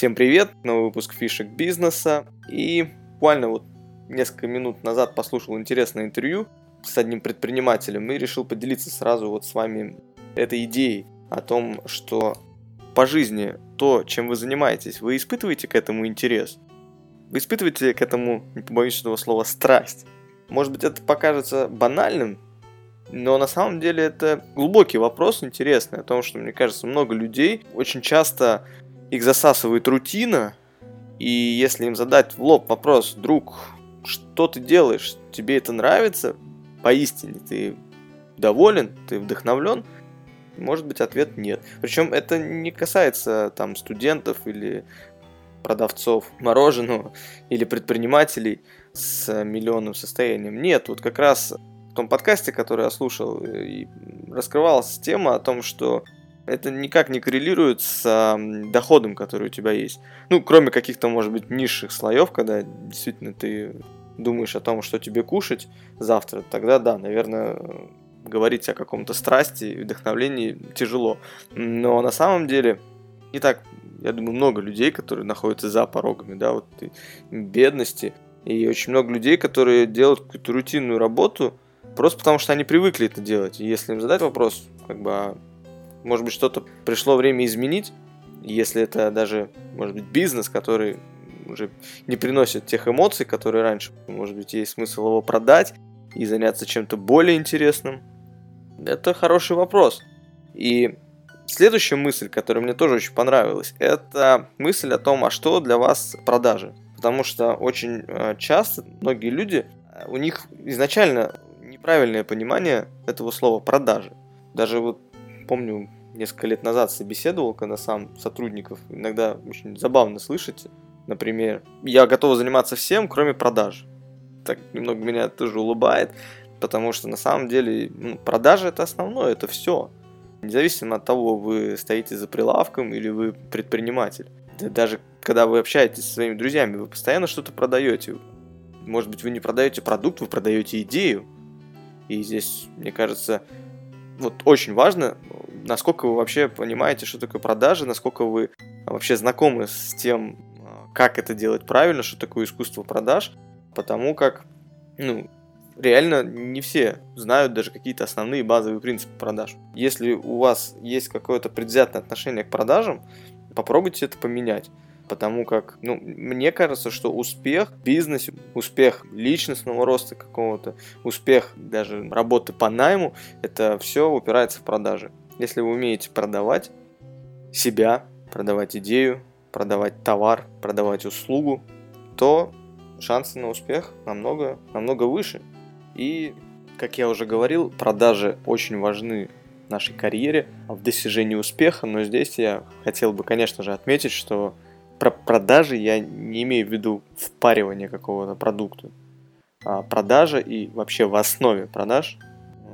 Всем привет, новый выпуск фишек бизнеса. И буквально вот несколько минут назад послушал интересное интервью с одним предпринимателем и решил поделиться сразу вот с вами этой идеей о том, что по жизни то, чем вы занимаетесь, вы испытываете к этому интерес? Вы испытываете к этому, не побоюсь этого слова, страсть? Может быть, это покажется банальным, но на самом деле это глубокий вопрос, интересный, о том, что, мне кажется, много людей очень часто их засасывает рутина, и если им задать в лоб вопрос, друг, что ты делаешь, тебе это нравится, поистине ты доволен, ты вдохновлен, может быть ответ нет. Причем это не касается там студентов или продавцов мороженого или предпринимателей с миллионным состоянием. Нет, вот как раз в том подкасте, который я слушал, и раскрывалась тема о том, что это никак не коррелирует с доходом, который у тебя есть. Ну, кроме каких-то, может быть, низших слоев, когда действительно ты думаешь о том, что тебе кушать завтра, тогда да, наверное, говорить о каком-то страсти и вдохновлении тяжело. Но на самом деле не так, я думаю, много людей, которые находятся за порогами, да, вот бедности. И очень много людей, которые делают какую-то рутинную работу, просто потому что они привыкли это делать. И если им задать вопрос, как бы, а может быть, что-то пришло время изменить, если это даже, может быть, бизнес, который уже не приносит тех эмоций, которые раньше. Может быть, есть смысл его продать и заняться чем-то более интересным. Это хороший вопрос. И следующая мысль, которая мне тоже очень понравилась, это мысль о том, а что для вас продажи. Потому что очень э, часто многие люди, у них изначально неправильное понимание этого слова продажи. Даже вот помню, несколько лет назад собеседовал, когда сам сотрудников. Иногда очень забавно слышать. Например, я готов заниматься всем, кроме продаж. Так немного меня тоже улыбает, потому что на самом деле ну, продажи это основное, это все. Независимо от того, вы стоите за прилавком или вы предприниматель. Даже когда вы общаетесь со своими друзьями, вы постоянно что-то продаете. Может быть, вы не продаете продукт, вы продаете идею. И здесь, мне кажется, вот очень важно, насколько вы вообще понимаете, что такое продажи, насколько вы вообще знакомы с тем, а, как это делать правильно, что такое искусство продаж, потому как, ну, реально не все знают даже какие-то основные базовые принципы продаж. Если у вас есть какое-то предвзятое отношение к продажам, попробуйте это поменять потому как, ну, мне кажется, что успех в бизнесе, успех личностного роста какого-то, успех даже работы по найму, это все упирается в продажи. Если вы умеете продавать себя, продавать идею, продавать товар, продавать услугу, то шансы на успех намного, намного выше. И, как я уже говорил, продажи очень важны в нашей карьере, в достижении успеха, но здесь я хотел бы, конечно же, отметить, что про продажи я не имею в виду впаривание какого-то продукта. А продажа и вообще в основе продаж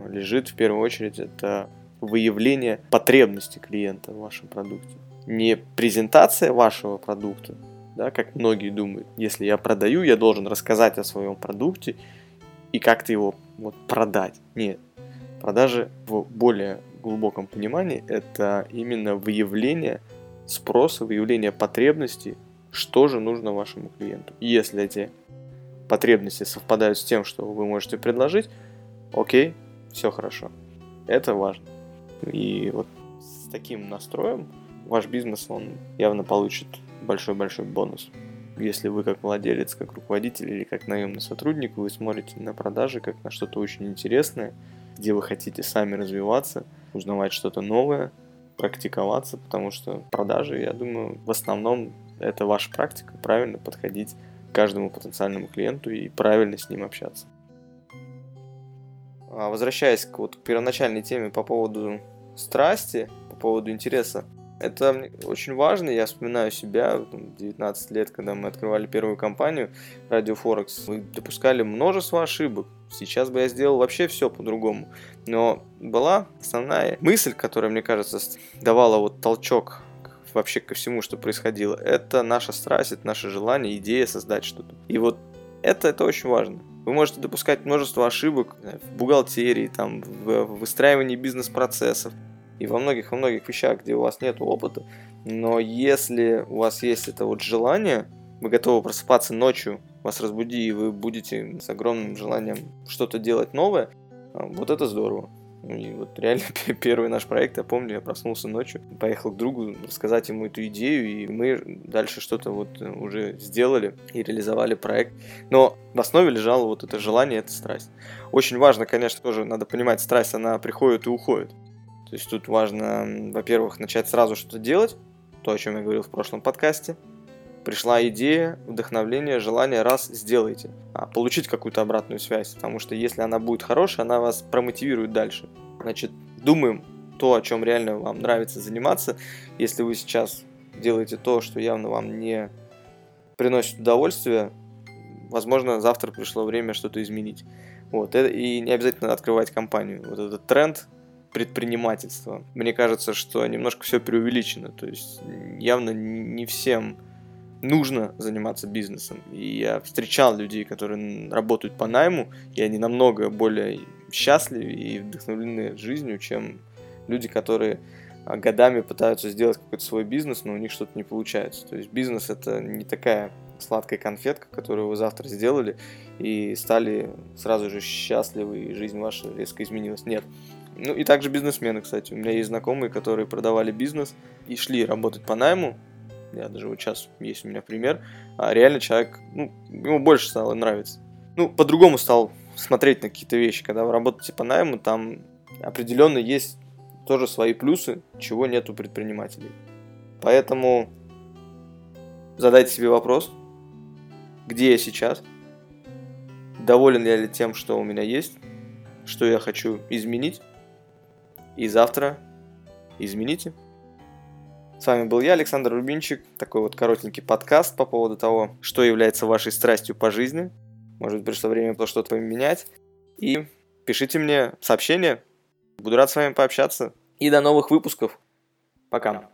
лежит в первую очередь это выявление потребности клиента в вашем продукте. Не презентация вашего продукта, да, как многие думают. Если я продаю, я должен рассказать о своем продукте и как-то его вот, продать. Нет. Продажи в более глубоком понимании это именно выявление спроса, выявления потребностей, что же нужно вашему клиенту. Если эти потребности совпадают с тем, что вы можете предложить, окей, все хорошо. Это важно. И вот с таким настроем ваш бизнес, он явно получит большой-большой бонус. Если вы как владелец, как руководитель или как наемный сотрудник, вы смотрите на продажи как на что-то очень интересное, где вы хотите сами развиваться, узнавать что-то новое, практиковаться, потому что продажи, я думаю, в основном это ваша практика, правильно подходить к каждому потенциальному клиенту и правильно с ним общаться. А, возвращаясь к, вот, к первоначальной теме по поводу страсти, по поводу интереса, это очень важно, я вспоминаю себя, 19 лет, когда мы открывали первую компанию Radio Forex, мы допускали множество ошибок, сейчас бы я сделал вообще все по-другому. Но была основная мысль, которая, мне кажется, давала вот толчок вообще ко всему, что происходило. Это наша страсть, это наше желание, идея создать что-то. И вот это, это очень важно. Вы можете допускать множество ошибок в бухгалтерии, там, в выстраивании бизнес-процессов. и во многих, во многих вещах, где у вас нет опыта. Но если у вас есть это вот желание, вы готовы просыпаться ночью, вас разбуди, и вы будете с огромным желанием что-то делать новое, а, вот это здорово. И вот реально первый наш проект, я помню, я проснулся ночью, поехал к другу рассказать ему эту идею, и мы дальше что-то вот уже сделали и реализовали проект. Но в основе лежало вот это желание, это страсть. Очень важно, конечно, тоже надо понимать, страсть, она приходит и уходит. То есть тут важно, во-первых, начать сразу что-то делать, то, о чем я говорил в прошлом подкасте, пришла идея, вдохновление, желание, раз, сделайте. А получить какую-то обратную связь, потому что если она будет хорошая, она вас промотивирует дальше. Значит, думаем то, о чем реально вам нравится заниматься. Если вы сейчас делаете то, что явно вам не приносит удовольствие, возможно, завтра пришло время что-то изменить. Вот, и не обязательно открывать компанию. Вот этот тренд предпринимательства. Мне кажется, что немножко все преувеличено. То есть явно не всем нужно заниматься бизнесом. И я встречал людей, которые работают по найму, и они намного более счастливы и вдохновлены жизнью, чем люди, которые а, годами пытаются сделать какой-то свой бизнес, но у них что-то не получается. То есть бизнес это не такая сладкая конфетка, которую вы завтра сделали и стали сразу же счастливы, и жизнь ваша резко изменилась. Нет. Ну и также бизнесмены, кстати. У меня есть знакомые, которые продавали бизнес и шли работать по найму, я даже вот сейчас есть у меня пример, а реально человек, ну, ему больше стало нравиться. Ну, по-другому стал смотреть на какие-то вещи. Когда вы работаете по найму, там определенно есть тоже свои плюсы, чего нет у предпринимателей. Поэтому задайте себе вопрос, где я сейчас, доволен я ли тем, что у меня есть, что я хочу изменить, и завтра измените. С вами был я, Александр Рубинчик. Такой вот коротенький подкаст по поводу того, что является вашей страстью по жизни. Может быть, пришло время то что-то поменять. И пишите мне сообщения. Буду рад с вами пообщаться. И до новых выпусков. Пока.